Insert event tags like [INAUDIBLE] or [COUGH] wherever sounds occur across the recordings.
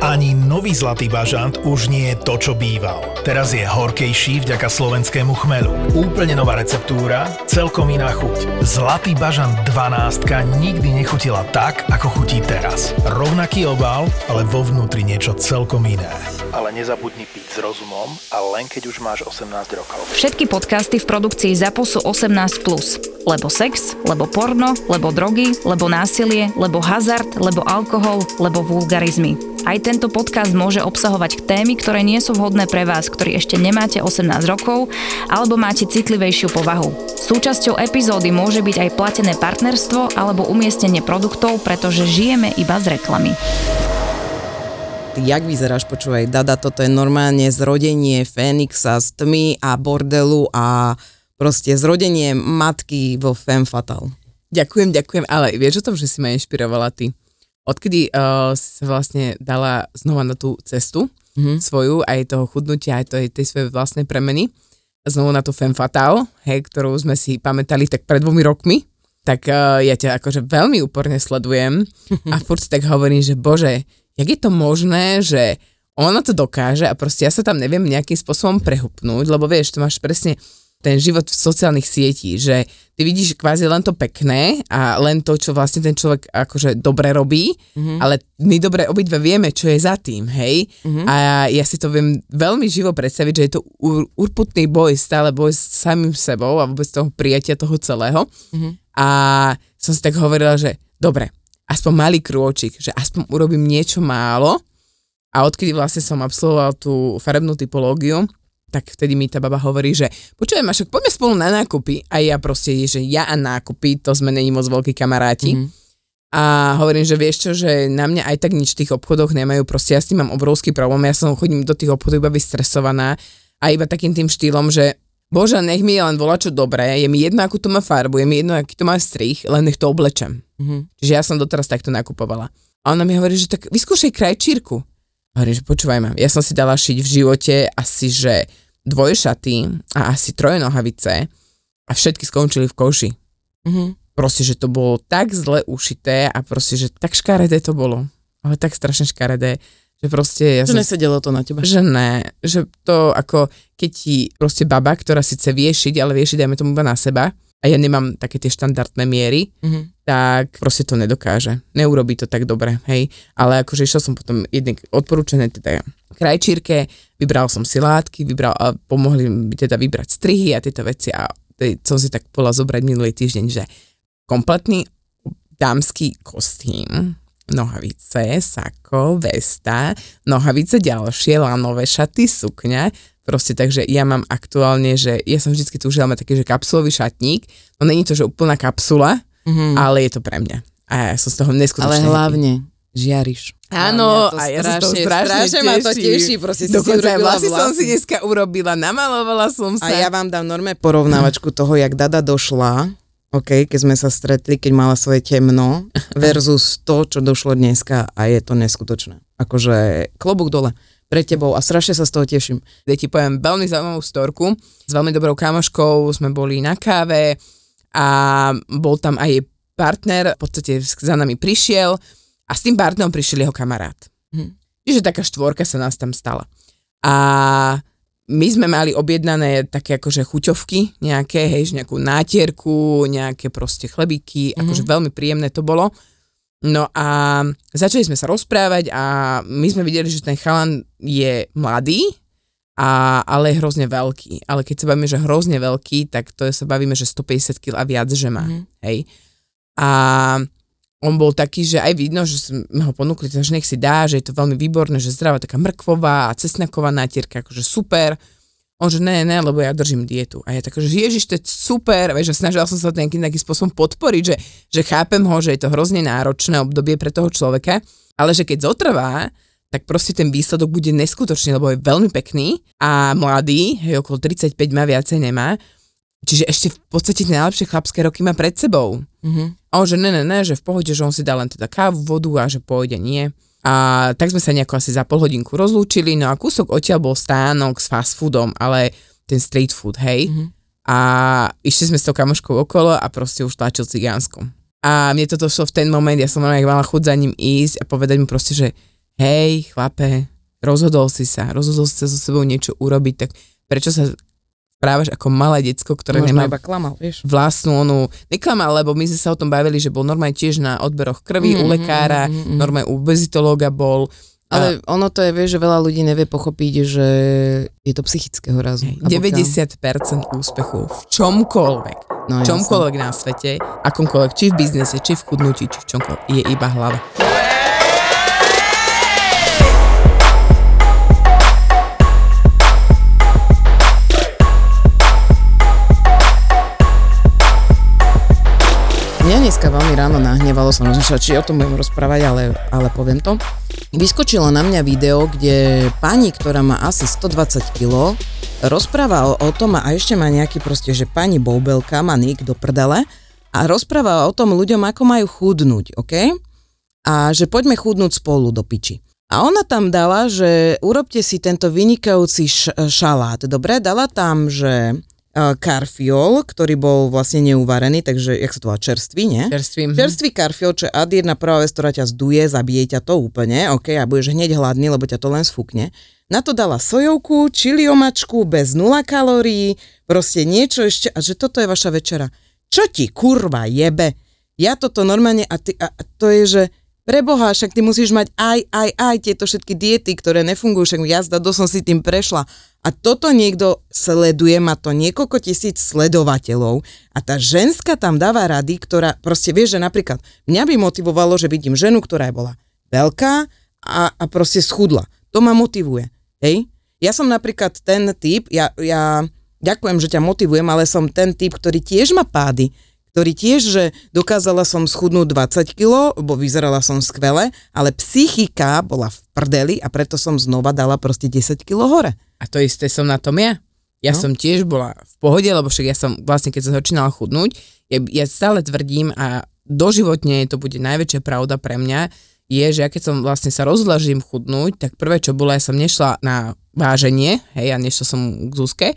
Ani nový Zlatý bažant už nie je to, čo býval. Teraz je horkejší vďaka slovenskému chmelu. Úplne nová receptúra, celkom iná chuť. Zlatý bažant 12 nikdy nechutila tak, ako chutí teraz. Rovnaký obal, ale vo vnútri niečo celkom iné. Ale nezabudni piť s rozumom a len keď už máš 18 rokov. Všetky podcasty v produkcii ZAPO sú 18+. Plus. Lebo sex, lebo porno, lebo drogy, lebo násilie, lebo hazard, lebo alkohol, lebo vulgarizmy. Aj tento podcast môže obsahovať témy, ktoré nie sú vhodné pre vás, ktorí ešte nemáte 18 rokov alebo máte citlivejšiu povahu. Súčasťou epizódy môže byť aj platené partnerstvo alebo umiestnenie produktov, pretože žijeme iba z reklamy. Jak vyzeráš, počúvaj, Dada, toto je normálne zrodenie Fénixa z tmy a bordelu a proste zrodenie matky vo Femme Fatal. Ďakujem, ďakujem, ale vieš o tom, že si ma inšpirovala ty? Odkedy uh, si sa vlastne dala znova na tú cestu mm-hmm. svoju, aj toho chudnutia, aj tej, tej svojej vlastnej premeny, znovu na tú femme fatale, hej, ktorú sme si pamätali tak pred dvomi rokmi, tak uh, ja ťa akože veľmi úporne sledujem a [LAUGHS] furt si tak hovorím, že bože, jak je to možné, že ona to dokáže a proste ja sa tam neviem nejakým spôsobom prehupnúť, lebo vieš, to máš presne ten život v sociálnych sietí, že ty vidíš kvázi len to pekné a len to, čo vlastne ten človek akože dobre robí, mm-hmm. ale my dobre obidve vieme, čo je za tým, hej? Mm-hmm. A ja si to viem veľmi živo predstaviť, že je to ur- urputný boj, stále boj s samým sebou a vôbec toho prijatia toho celého. Mm-hmm. A som si tak hovorila, že dobre, aspoň malý krôčik, že aspoň urobím niečo málo a odkedy vlastne som absolvoval tú farebnú typológiu, tak vtedy mi tá baba hovorí, že počujem, však poďme spolu na nákupy. A ja proste, že ja a nákupy, to sme není moc veľkí kamaráti. Mm-hmm. A hovorím, že vieš čo, že na mňa aj tak nič v tých obchodoch nemajú, proste ja s tým mám obrovský problém, ja som chodím do tých obchodov iba vystresovaná a iba takým tým štýlom, že bože, nech mi je len volá čo dobré, je mi jedno, akú to má farbu, je mi jedno, aký to má strich, len nech to oblečem. Mm-hmm. Čiže ja som doteraz takto nakupovala. A ona mi hovorí, že tak vyskúšaj krajčírku. Hovorím, že počúvaj ma, ja som si dala šiť v živote asi, že dvojšaty a asi troje nohavice a všetky skončili v koši. Mm-hmm. Proste, že to bolo tak zle ušité a proste, že tak škaredé to bolo. Ale tak strašne škaredé, že proste... Ja že som, nesedelo to na teba. Že ne, že to ako keď ti proste baba, ktorá síce vie šiť, ale vie šiť dajme tomu iba na seba a ja nemám také tie štandardné miery, mm-hmm. tak proste to nedokáže. Neurobí to tak dobre, hej. Ale akože išiel som potom jedné odporúčané teda krajčírke, vybral som si látky, vybral, a pomohli mi teda vybrať strihy a tieto veci a som si tak bola zobrať minulý týždeň, že kompletný dámsky kostým, nohavice, sako, vesta, nohavice ďalšie, lanové šaty, sukňa, proste takže ja mám aktuálne, že ja som vždy túžila mať taký, že kapsulový šatník, no není to, že úplná kapsula, mm-hmm. ale je to pre mňa. A ja som z toho neskutočne... Ale hlavne, žiariš. Áno, a ja sa to strašne, strašne ma to teší, proste si Dokonca si vlasy som si dneska urobila, namalovala som sa. A ja vám dám normé porovnávačku toho, jak Dada došla, OK, keď sme sa stretli, keď mala svoje temno, [LAUGHS] versus to, čo došlo dneska a je to neskutočné. Akože klobúk dole pre tebou a strašne sa z toho teším. Ja ti poviem veľmi zaujímavú storku. S veľmi dobrou kamoškou sme boli na káve a bol tam aj jej partner, v podstate za nami prišiel a s tým partnerom prišiel jeho kamarát. Hm. Čiže taká štvorka sa nás tam stala. A my sme mali objednané také akože chuťovky nejaké, hej, nejakú nátierku, nejaké proste chlebíky, mm-hmm. akože veľmi príjemné to bolo. No a začali sme sa rozprávať a my sme videli, že ten chalan je mladý, a, ale je hrozne veľký. Ale keď sa bavíme, že hrozne veľký, tak to sa bavíme, že 150 kg a viac, že má. Mm-hmm. Hej. A on bol taký, že aj vidno, že sme ho ponúkli, že nech si dá, že je to veľmi výborné, že zdravá taká mrkvová a cesnaková nátierka, akože super. On že ne, ne, lebo ja držím dietu. A ja tak, že ježiš, to je super, vieš, že snažila som sa to nejakým takým spôsobom podporiť, že, že chápem ho, že je to hrozne náročné obdobie pre toho človeka, ale že keď zotrvá, tak proste ten výsledok bude neskutočný, lebo je veľmi pekný a mladý, hej, okolo 35 má, viacej nemá, Čiže ešte v podstate tie najlepšie chlapské roky má pred sebou. Mm-hmm. A on, že ne, ne, ne, že v pohode, že on si dá len teda kávu, vodu a že pôjde, nie. A tak sme sa nejako asi za pol hodinku rozlúčili, no a kúsok odtiaľ bol stánok s fast foodom, ale ten street food, hej. Mm-hmm. A išli sme s tou kamoškou okolo a proste už tlačil cigánskom. A mne to došlo v ten moment, ja som normálne mala chuť za ním ísť a povedať mu proste, že hej, chlape, rozhodol si sa, rozhodol si sa so sebou niečo urobiť, tak prečo sa správaš ako malé decko, ktoré Možno nemá iba klamal, vieš. vlastnú onu, neklamal, lebo my sme sa o tom bavili, že bol normálne tiež na odberoch krvi mm, u lekára, mm, mm, mm. normálne u bezitológa bol. Ale a... ono to je, vieš, že veľa ľudí nevie pochopiť, že je to psychického razu. 90% úspechu v čomkoľvek, no, čomkoľvek jasne. na svete, akomkoľvek, či v biznese, či v chudnutí, či v čomkoľvek, je iba hlava. Mňa dneska veľmi ráno nahnevalo, som rozmýšľala, či o tom budem rozprávať, ale, ale poviem to. Vyskočilo na mňa video, kde pani, ktorá má asi 120 kg, rozpráva o, o tom a ešte má nejaký proste, že pani Boubelka má nik do prdele a rozpráva o tom ľuďom, ako majú chudnúť, OK? A že poďme chudnúť spolu do piči. A ona tam dala, že urobte si tento vynikajúci š- šalát. Dobre, dala tam, že karfiol, ktorý bol vlastne neuvarený, takže jak sa to volá, čerstvý, nie? Čerstvý. Mm-hmm. Čerstvý karfiol, čo je ad jedna prvá vec, ktorá ťa zduje, zabije ťa to úplne, ok, a budeš hneď hladný, lebo ťa to len sfúkne. Na to dala sojovku, čili omačku, bez nula kalórií, proste niečo ešte, a že toto je vaša večera. Čo ti kurva jebe? Ja toto normálne, a, ty, a, a to je, že Preboha, však ty musíš mať aj, aj, aj tieto všetky diety, ktoré nefungujú, však jazda, do som si tým prešla. A toto niekto sleduje, má to niekoľko tisíc sledovateľov a tá ženská tam dáva rady, ktorá proste vie, že napríklad mňa by motivovalo, že vidím ženu, ktorá je bola veľká a, a proste schudla. To ma motivuje. Hej? Ja som napríklad ten typ, ja, ja ďakujem, že ťa motivujem, ale som ten typ, ktorý tiež má pády ktorý tiež, že dokázala som schudnúť 20 kg, bo vyzerala som skvele, ale psychika bola v prdeli a preto som znova dala proste 10 kg hore. A to isté som na tom ja. Ja no. som tiež bola v pohode, lebo však ja som vlastne, keď som začínala chudnúť, ja, ja stále tvrdím a doživotne to bude najväčšia pravda pre mňa, je, že ja keď som vlastne sa rozhodla, že im chudnúť, tak prvé, čo bolo, ja som nešla na váženie, hej, ja nešla som k Zuzke,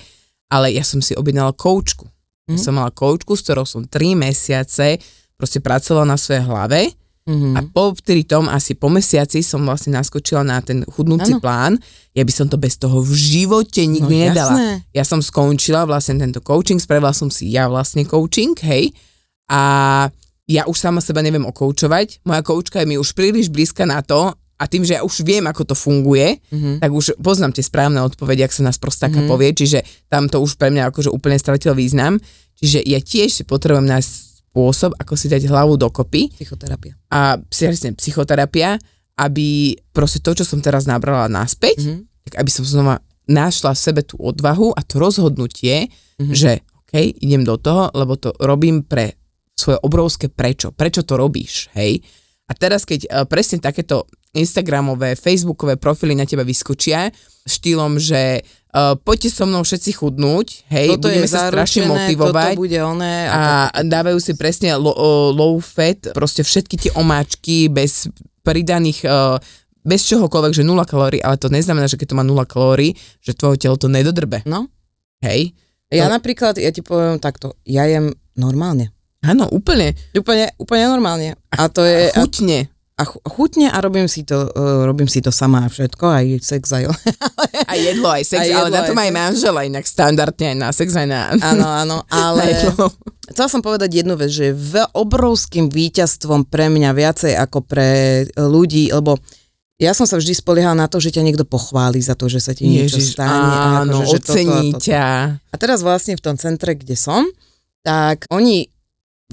ale ja som si objednala koučku. Mm-hmm. Ja som mala koučku, s ktorou som 3 mesiace proste pracovala na svojej hlave Mm-hmm. A po tom, asi po mesiaci som vlastne naskočila na ten chudnúci ano. plán. Ja by som to bez toho v živote nikdy no, nedala. Jasné. Ja som skončila vlastne tento coaching, spravila som si ja vlastne coaching, hej. A ja už sama seba neviem okoučovať. Moja koučka je mi už príliš blízka na to, a tým, že ja už viem, ako to funguje, mm-hmm. tak už poznám tie správne odpovede, ak sa nás prostáka mm-hmm. povie, čiže tam to už pre mňa akože úplne stratilo význam. Čiže ja tiež potrebujem nájsť spôsob, ako si dať hlavu dokopy. Psychoterapia. A psychoterapia, aby proste to, čo som teraz nabrala naspäť, mm-hmm. tak aby som znova našla v sebe tú odvahu a to rozhodnutie, mm-hmm. že OK, idem do toho, lebo to robím pre svoje obrovské prečo. Prečo to robíš, hej? A teraz, keď uh, presne takéto Instagramové, Facebookové profily na teba vyskočia štýlom, že uh, poďte so mnou všetci chudnúť, hej, toto budeme sa strašne motivovať. Toto bude oné. A, a dávajú si presne low, uh, low fat, proste všetky tie omáčky bez pridaných uh, bez čohokoľvek, že 0 kalórií, ale to neznamená, že keď to má 0 kalórií, že tvoje telo to nedodrbe. No. Hej. Ja to... napríklad, ja ti poviem takto, ja jem normálne. Áno, úplne. Úplne, úplne normálne. A to je... A chutne a chutne a robím si to, uh, robím si to sama všetko, aj sex, aj... [LAUGHS] aj jedlo, aj sex, aj jedlo, ale na to má aj manžela inak standardne aj na sex, aj na... Áno, áno, [LAUGHS] ale... Chcela som povedať jednu vec, že v obrovským víťazstvom pre mňa viacej ako pre ľudí, lebo ja som sa vždy spoliehala na to, že ťa niekto pochváli za to, že sa ti niečo Ježiš, stane. Áno, akože, ocení toto, toto. ťa. A teraz vlastne v tom centre, kde som, tak oni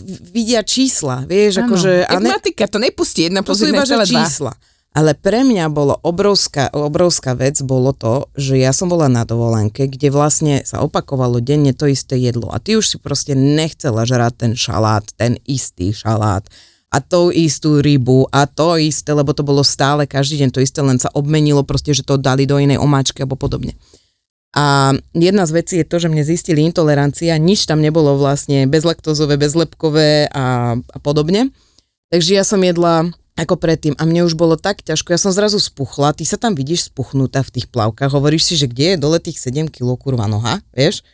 vidia čísla, vieš, ano. akože... A ne, to nepustí jedna plus jedna čísla. Ale pre mňa bolo obrovská, obrovská vec, bolo to, že ja som bola na dovolenke, kde vlastne sa opakovalo denne to isté jedlo. A ty už si proste nechcela žrať ten šalát, ten istý šalát a tú istú rybu a to isté, lebo to bolo stále každý deň to isté, len sa obmenilo proste, že to dali do inej omáčky alebo podobne. A jedna z vecí je to, že mne zistili intolerancia, nič tam nebolo vlastne bezlaktózové, bezlepkové a, a podobne. Takže ja som jedla ako predtým a mne už bolo tak ťažko, ja som zrazu spuchla, ty sa tam vidíš spuchnutá v tých plavkách, hovoríš si, že kde je dole tých 7 kg kurva noha, vieš?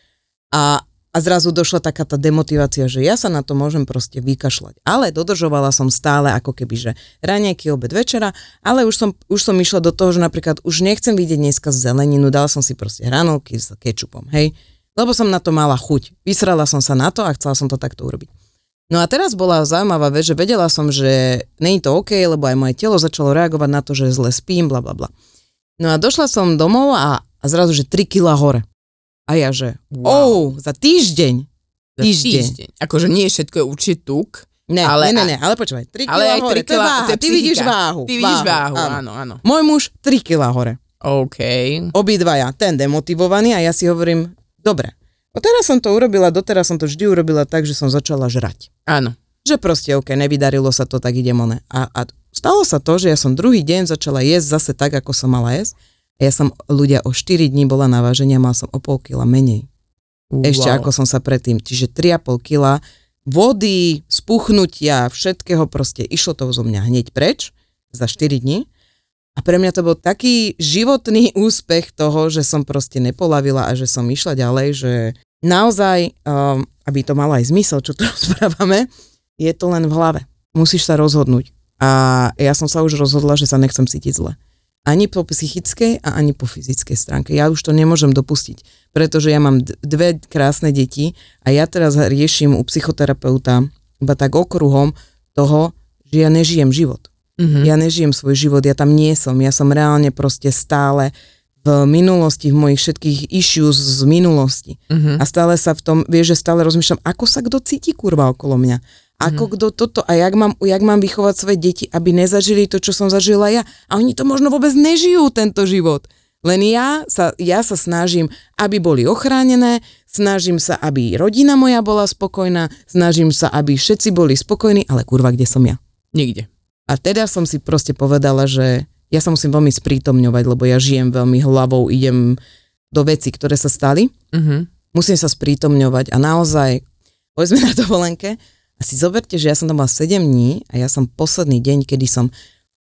A, a zrazu došla taká tá demotivácia, že ja sa na to môžem proste vykašľať. Ale dodržovala som stále ako keby, že ranejky, obed, večera, ale už som, už som išla do toho, že napríklad už nechcem vidieť dneska zeleninu, dala som si proste hranolky s kečupom, hej? Lebo som na to mala chuť. Vysrala som sa na to a chcela som to takto urobiť. No a teraz bola zaujímavá vec, že vedela som, že není to OK, lebo aj moje telo začalo reagovať na to, že zle spím, bla bla bla. No a došla som domov a, a zrazu, že 3 kg hore. A ja, že wow. oh, za týždeň. Za týždeň. týždeň. Akože nie všetko je určite tuk, Ne, ale, ne, ne, ne, ale počúvaj, 3 kg hore, 3 to je váha, ty vidíš váhu. Ty vidíš váhu, váhu áno. áno, Môj muž 3 kg hore. OK. Obidvaja, ten demotivovaný a ja si hovorím, dobre, a teraz som to urobila, doteraz som to vždy urobila tak, že som začala žrať. Áno. Že proste, ok, nevydarilo sa to, tak idem one. A, a stalo sa to, že ja som druhý deň začala jesť zase tak, ako som mala jesť. Ja som ľudia o 4 dní bola na vážení a mal som o pol kila menej. Wow. Ešte ako som sa predtým. Čiže 3,5 kila vody, spuchnutia, všetkého proste išlo to zo mňa hneď preč za 4 dní. A pre mňa to bol taký životný úspech toho, že som proste nepolavila a že som išla ďalej, že naozaj, um, aby to malo aj zmysel, čo tu [LAUGHS] rozprávame, je to len v hlave. Musíš sa rozhodnúť. A ja som sa už rozhodla, že sa nechcem cítiť zle. Ani po psychickej a ani po fyzickej stránke. Ja už to nemôžem dopustiť, pretože ja mám dve krásne deti a ja teraz riešim u psychoterapeuta iba tak okruhom toho, že ja nežijem život. Mm-hmm. Ja nežijem svoj život, ja tam nie som. Ja som reálne proste stále v minulosti, v mojich všetkých issues z minulosti. Uh-huh. A stále sa v tom, vieš, že stále rozmýšľam, ako sa kto cíti kurva okolo mňa. Ako uh-huh. kto toto a jak mám, jak mám vychovať svoje deti, aby nezažili to, čo som zažila ja. A oni to možno vôbec nežijú, tento život. Len ja sa, ja sa snažím, aby boli ochránené, snažím sa, aby rodina moja bola spokojná, snažím sa, aby všetci boli spokojní, ale kurva, kde som ja? Nikde. A teda som si proste povedala, že ja sa musím veľmi sprítomňovať, lebo ja žijem veľmi hlavou, idem do veci, ktoré sa stali. Uh-huh. Musím sa sprítomňovať a naozaj, povedzme na dovolenke, a si zoberte, že ja som tam mala 7 dní a ja som posledný deň, kedy som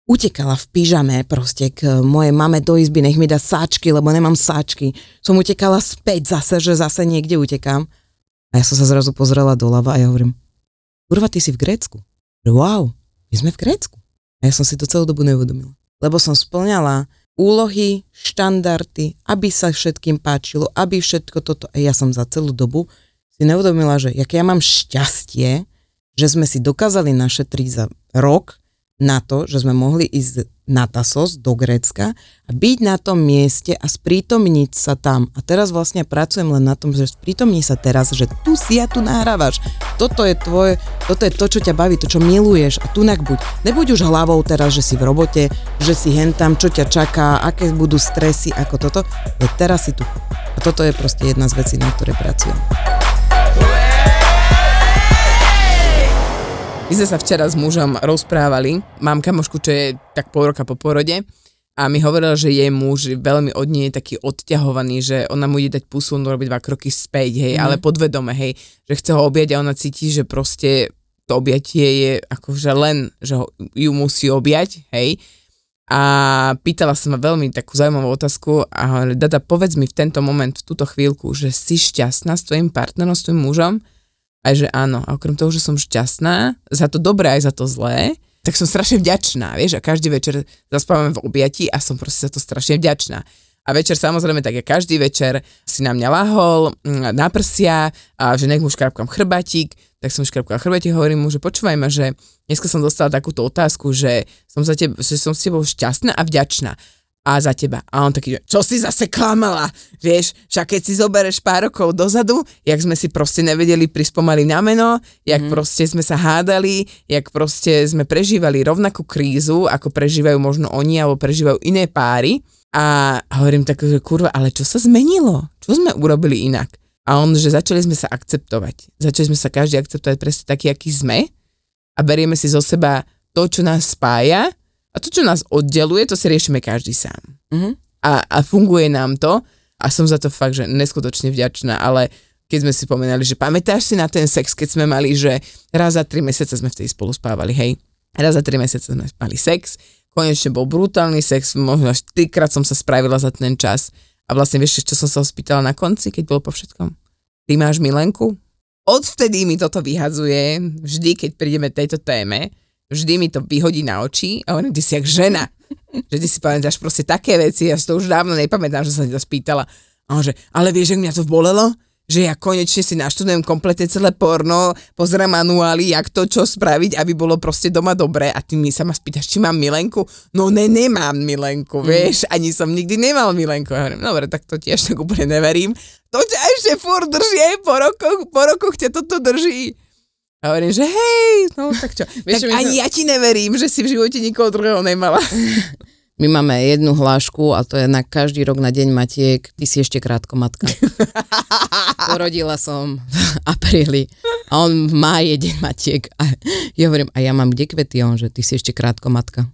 utekala v pyžame proste k mojej mame do izby, nech mi dá sáčky, lebo nemám sáčky. Som utekala späť zase, že zase niekde utekám. A ja som sa zrazu pozrela doľava a ja hovorím, kurva, ty si v Grécku. Wow, my sme v Grécku. A ja som si to celú dobu neuvedomila lebo som splňala úlohy, štandardy, aby sa všetkým páčilo, aby všetko toto. A ja som za celú dobu si neuvedomila, že jak ja mám šťastie, že sme si dokázali našetriť za rok na to, že sme mohli ísť na Tasos do Grécka a byť na tom mieste a sprítomniť sa tam. A teraz vlastne pracujem len na tom, že sprítomni sa teraz, že tu si a tu nahrávaš. Toto je tvoje, toto je to, čo ťa baví, to, čo miluješ a tu buď. Nebuď už hlavou teraz, že si v robote, že si hentam, čo ťa čaká, aké budú stresy, ako toto. Je teraz si tu. A toto je proste jedna z vecí, na ktorej pracujem. My sme sa včera s mužom rozprávali. Mám kamošku, čo je tak pol roka po porode a mi hovorila, že jej muž veľmi od nej je taký odťahovaný, že ona mu ide dať pusu, on robí dva kroky späť, hej, mm. ale podvedome, hej, že chce ho objať a ona cíti, že proste to objatie je akože len, že ho, ju musí objať, hej. A pýtala sa ma veľmi takú zaujímavú otázku a hovorila, Dada, povedz mi v tento moment, v túto chvíľku, že si šťastná s tvojim partnerom, s tvojim mužom? Aj že áno. A okrem toho, že som šťastná, za to dobré aj za to zlé, tak som strašne vďačná, vieš, a každý večer zaspávame v objati a som proste za to strašne vďačná. A večer samozrejme, tak ja každý večer si na mňa lahol, mm, na prsia, a že nech mu škrapkám chrbatík, tak som škrapkala chrbatík, hovorím mu, že počúvaj ma, že dneska som dostala takúto otázku, že som, za teb, že som s tebou šťastná a vďačná a za teba. A on taký, čo si zase klamala, vieš, však keď si zobereš pár rokov dozadu, jak sme si proste nevedeli prísť pomaly na meno, jak mm. proste sme sa hádali, jak proste sme prežívali rovnakú krízu, ako prežívajú možno oni, alebo prežívajú iné páry. A hovorím tak, že kurva, ale čo sa zmenilo? Čo sme urobili inak? A on, že začali sme sa akceptovať. Začali sme sa každý akceptovať presne taký, aký sme a berieme si zo seba to, čo nás spája a to, čo nás oddeluje, to si riešime každý sám. Mm-hmm. A, a funguje nám to a som za to fakt, že neskutočne vďačná, ale keď sme si pomenali, že pamätáš si na ten sex, keď sme mali, že raz za tri mesiace sme vtedy spolu spávali, hej? Raz za tri mesiace sme mali sex, konečne bol brutálny sex, možno až trikrát som sa spravila za ten čas. A vlastne vieš, čo som sa spýtala na konci, keď bolo po všetkom? Ty máš milenku? Odvtedy mi toto vyhadzuje, vždy, keď prídeme tejto téme, vždy mi to vyhodí na oči a hovorím, ty si jak žena. [LAUGHS] že ty si pamätáš proste také veci, ja si to už dávno nepamätám, že som to spýtala. A on že, ale vieš, že mňa to bolelo? že ja konečne si naštudujem kompletne celé porno, pozerám manuály, jak to čo spraviť, aby bolo proste doma dobre a ty mi sa ma spýtaš, či mám milenku? No ne, nemám milenku, mm. vieš, ani som nikdy nemal milenku. Ja hovorím, dobre, tak to tiež tak úplne neverím. To ťa ešte furt drží, po rokoch, po rokoch ťa toto drží. A hovorím, že hej, no tak čo. Vieš, tak ani ja ti neverím, že si v živote nikoho druhého nemala. [LAUGHS] My máme jednu hlášku a to je na každý rok na deň Matiek, ty si ešte krátko matka. [LAUGHS] Porodila som v apríli a on má jeden Matiek a ja hovorím, a ja mám kde kvety? on, že ty si ešte krátko matka.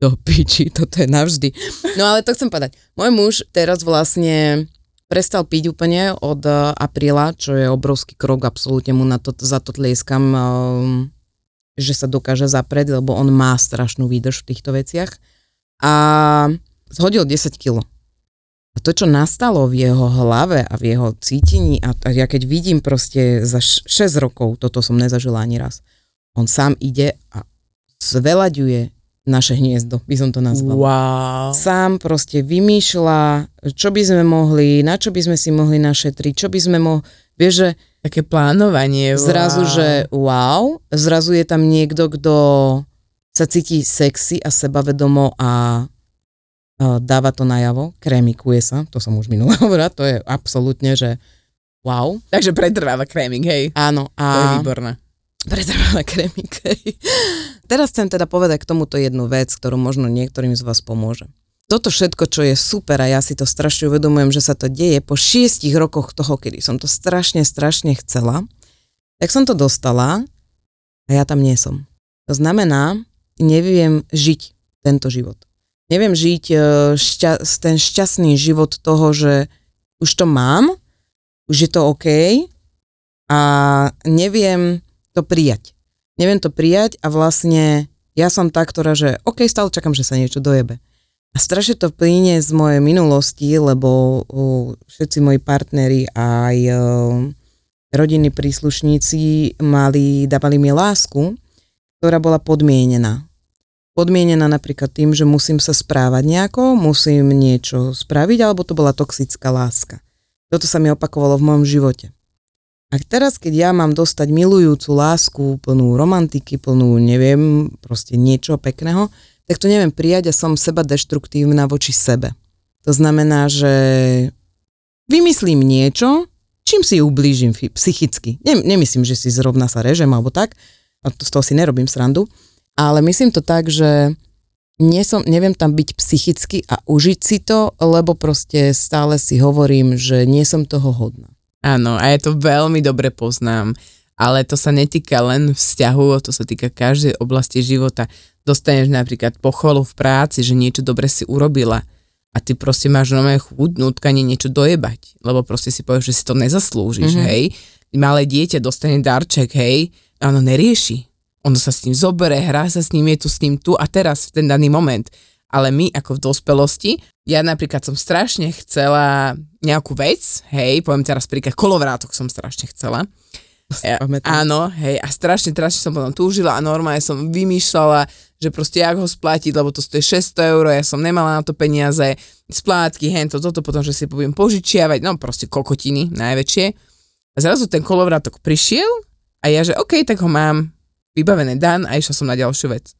Do piči, toto je navždy. No ale to chcem povedať. Môj muž teraz vlastne prestal piť úplne od eh, apríla, čo je obrovský krok, absolútne mu na to, za to tlieskam, um, že sa dokáže zaprieť, lebo on má strašnú výdrž v týchto veciach a zhodil 10 kg. A to, čo nastalo v jeho hlave a v jeho cítení, a, a ja keď vidím proste za 6 rokov, toto som nezažila ani raz, on sám ide a zvelaďuje naše hniezdo, by som to nazval. Wow. Sám proste vymýšľa, čo by sme mohli, na čo by sme si mohli našetriť, čo by sme mohli, vieš, že Také plánovanie. Wow. Zrazu, že wow, zrazu je tam niekto, kto sa cíti sexy a sebavedomo a dáva to najavo, krémikuje sa, to som už minule [LAUGHS] hovorila, to je absolútne, že wow. Takže pretrváva krémik, hej? Áno. A... To je výborné. [LAUGHS] Pretrváva krémik, hej. Teraz chcem teda povedať k tomuto jednu vec, ktorú možno niektorým z vás pomôže. Toto všetko, čo je super a ja si to strašne uvedomujem, že sa to deje po šiestich rokoch toho, kedy som to strašne, strašne chcela, tak som to dostala a ja tam nie som. To znamená, neviem žiť tento život. Neviem žiť e, šťa, ten šťastný život toho, že už to mám, už je to OK a neviem to prijať. Neviem to prijať a vlastne ja som tá, ktorá, že OK, stále čakám, že sa niečo dojebe. A strašne to plíne z mojej minulosti, lebo všetci moji partneri aj rodinní príslušníci mali, dávali mi lásku, ktorá bola podmienená podmienená napríklad tým, že musím sa správať nejako, musím niečo spraviť, alebo to bola toxická láska. Toto sa mi opakovalo v mojom živote. A teraz, keď ja mám dostať milujúcu lásku, plnú romantiky, plnú, neviem, proste niečo pekného, tak to neviem prijať a som seba deštruktívna voči sebe. To znamená, že vymyslím niečo, čím si ublížim psychicky. Nem, nemyslím, že si zrovna sa režem alebo tak, a to, z toho si nerobím srandu, ale myslím to tak, že nie som, neviem tam byť psychicky a užiť si to, lebo proste stále si hovorím, že nie som toho hodná. Áno, a ja to veľmi dobre poznám, ale to sa netýka len vzťahu, to sa týka každej oblasti života. Dostaneš napríklad pochvalu v práci, že niečo dobre si urobila a ty proste máš nové chuť, nutkanie niečo dojebať, lebo proste si povieš, že si to nezaslúžiš, mm-hmm. hej. Malé dieťa dostane darček, hej, a ono nerieši ono sa s ním zobere, hrá sa s ním, je tu s ním tu a teraz v ten daný moment. Ale my ako v dospelosti, ja napríklad som strašne chcela nejakú vec, hej, poviem teraz príklad, kolovrátok som strašne chcela. Ja, áno, hej, a strašne, strašne som potom túžila a normálne som vymýšľala, že proste jak ho splatiť, lebo to stojí 600 eur, ja som nemala na to peniaze, splátky, hen to, toto, potom, že si poviem požičiavať, no proste kokotiny najväčšie. A zrazu ten kolovrátok prišiel a ja, že OK, tak ho mám, vybavené dan a išla som na ďalšiu vec.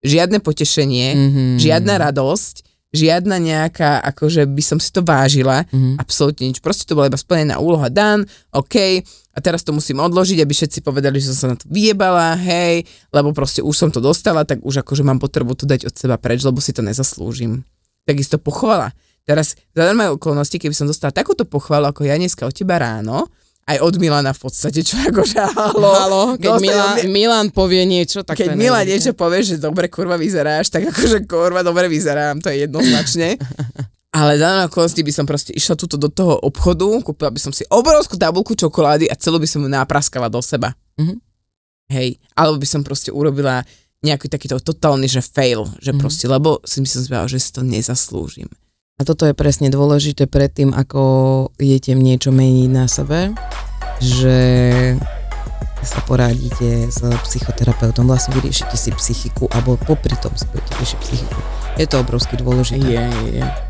Žiadne potešenie, mm-hmm. žiadna radosť, žiadna nejaká, akože by som si to vážila, mm-hmm. absolútne nič. Proste to bola iba splnená úloha dan, OK, a teraz to musím odložiť, aby všetci povedali, že som sa na to vyjebala, hej, lebo proste už som to dostala, tak už akože mám potrebu to dať od seba preč, lebo si to nezaslúžim. Takisto pochvala. Teraz, za normálne okolnosti, keby som dostala takúto pochvalu, ako ja dneska od teba ráno, aj od Milana v podstate, čo akože halo. halo keď Milan, Milan povie niečo, tak Keď Milan niečo povie, že dobre kurva vyzeráš, tak akože kurva dobre vyzerám, to je jednoznačne. [LAUGHS] Ale za okolnosti by som proste išla tuto do toho obchodu, kúpila by som si obrovskú tabulku čokolády a celú by som ju nápraskala do seba. Mm-hmm. Hej, alebo by som proste urobila nejaký takýto totálny, že fail, že mm. proste, lebo si myslím, že si to nezaslúžim. A toto je presne dôležité pred tým, ako idete niečo meniť na sebe, že sa porádite s psychoterapeutom, vlastne vyriešite si psychiku, alebo popri tom si budete riešiť psychiku. Je to obrovsky dôležité. Je, je, je.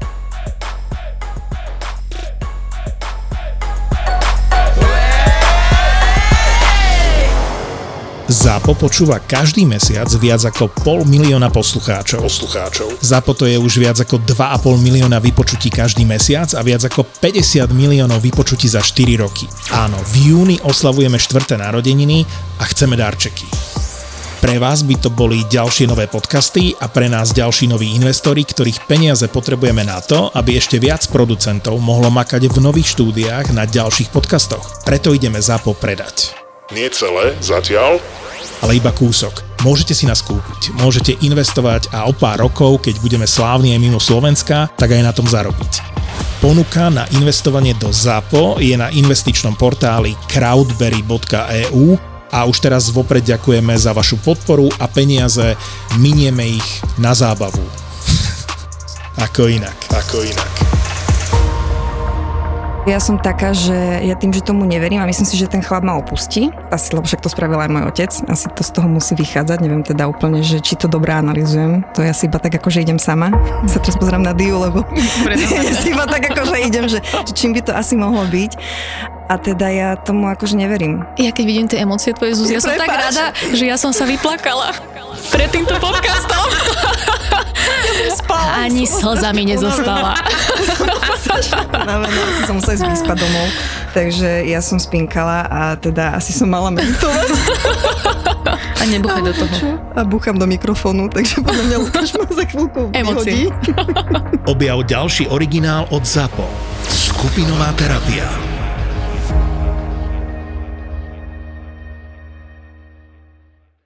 ZAPO počúva každý mesiac viac ako pol milióna poslucháčov. poslucháčov. ZAPO to je už viac ako 2,5 milióna vypočutí každý mesiac a viac ako 50 miliónov vypočutí za 4 roky. Áno, v júni oslavujeme 4. narodeniny a chceme darčeky. Pre vás by to boli ďalšie nové podcasty a pre nás ďalší noví investori, ktorých peniaze potrebujeme na to, aby ešte viac producentov mohlo makať v nových štúdiách na ďalších podcastoch. Preto ideme ZAPO predať. Nie celé, zatiaľ, ale iba kúsok. Môžete si nás kúpiť, môžete investovať a o pár rokov, keď budeme slávni aj mimo Slovenska, tak aj na tom zarobiť. Ponuka na investovanie do ZAPO je na investičnom portáli crowdberry.eu a už teraz vopred ďakujeme za vašu podporu a peniaze minieme ich na zábavu. [LAUGHS] ako inak, ako inak. Ja som taká, že ja tým, že tomu neverím a myslím si, že ten chlap ma opustí, asi, lebo však to spravil aj môj otec, asi to z toho musí vychádzať, neviem teda úplne, že či to dobre analizujem, to ja si iba tak ako, že idem sama, sa teraz pozrám na Diu, lebo [LAUGHS] si iba tak ako, že idem, že, že čím by to asi mohlo byť. A teda ja tomu akože neverím. Ja keď vidím tie emócie tvoje, Zuzi, ja som tak rada, že ja som sa vyplakala pred týmto podcastom. [LAUGHS] Ja som spala. Ani slza mi nezostala. Asi som musela ísť vyspať domov, takže ja som spinkala a teda asi som mala meditovať. A nebuchaj do toho. A búcham do mikrofónu, takže podľa mňa Lukáš ma za chvíľku Emócie. Objav ďalší originál od ZAPO. Skupinová terapia.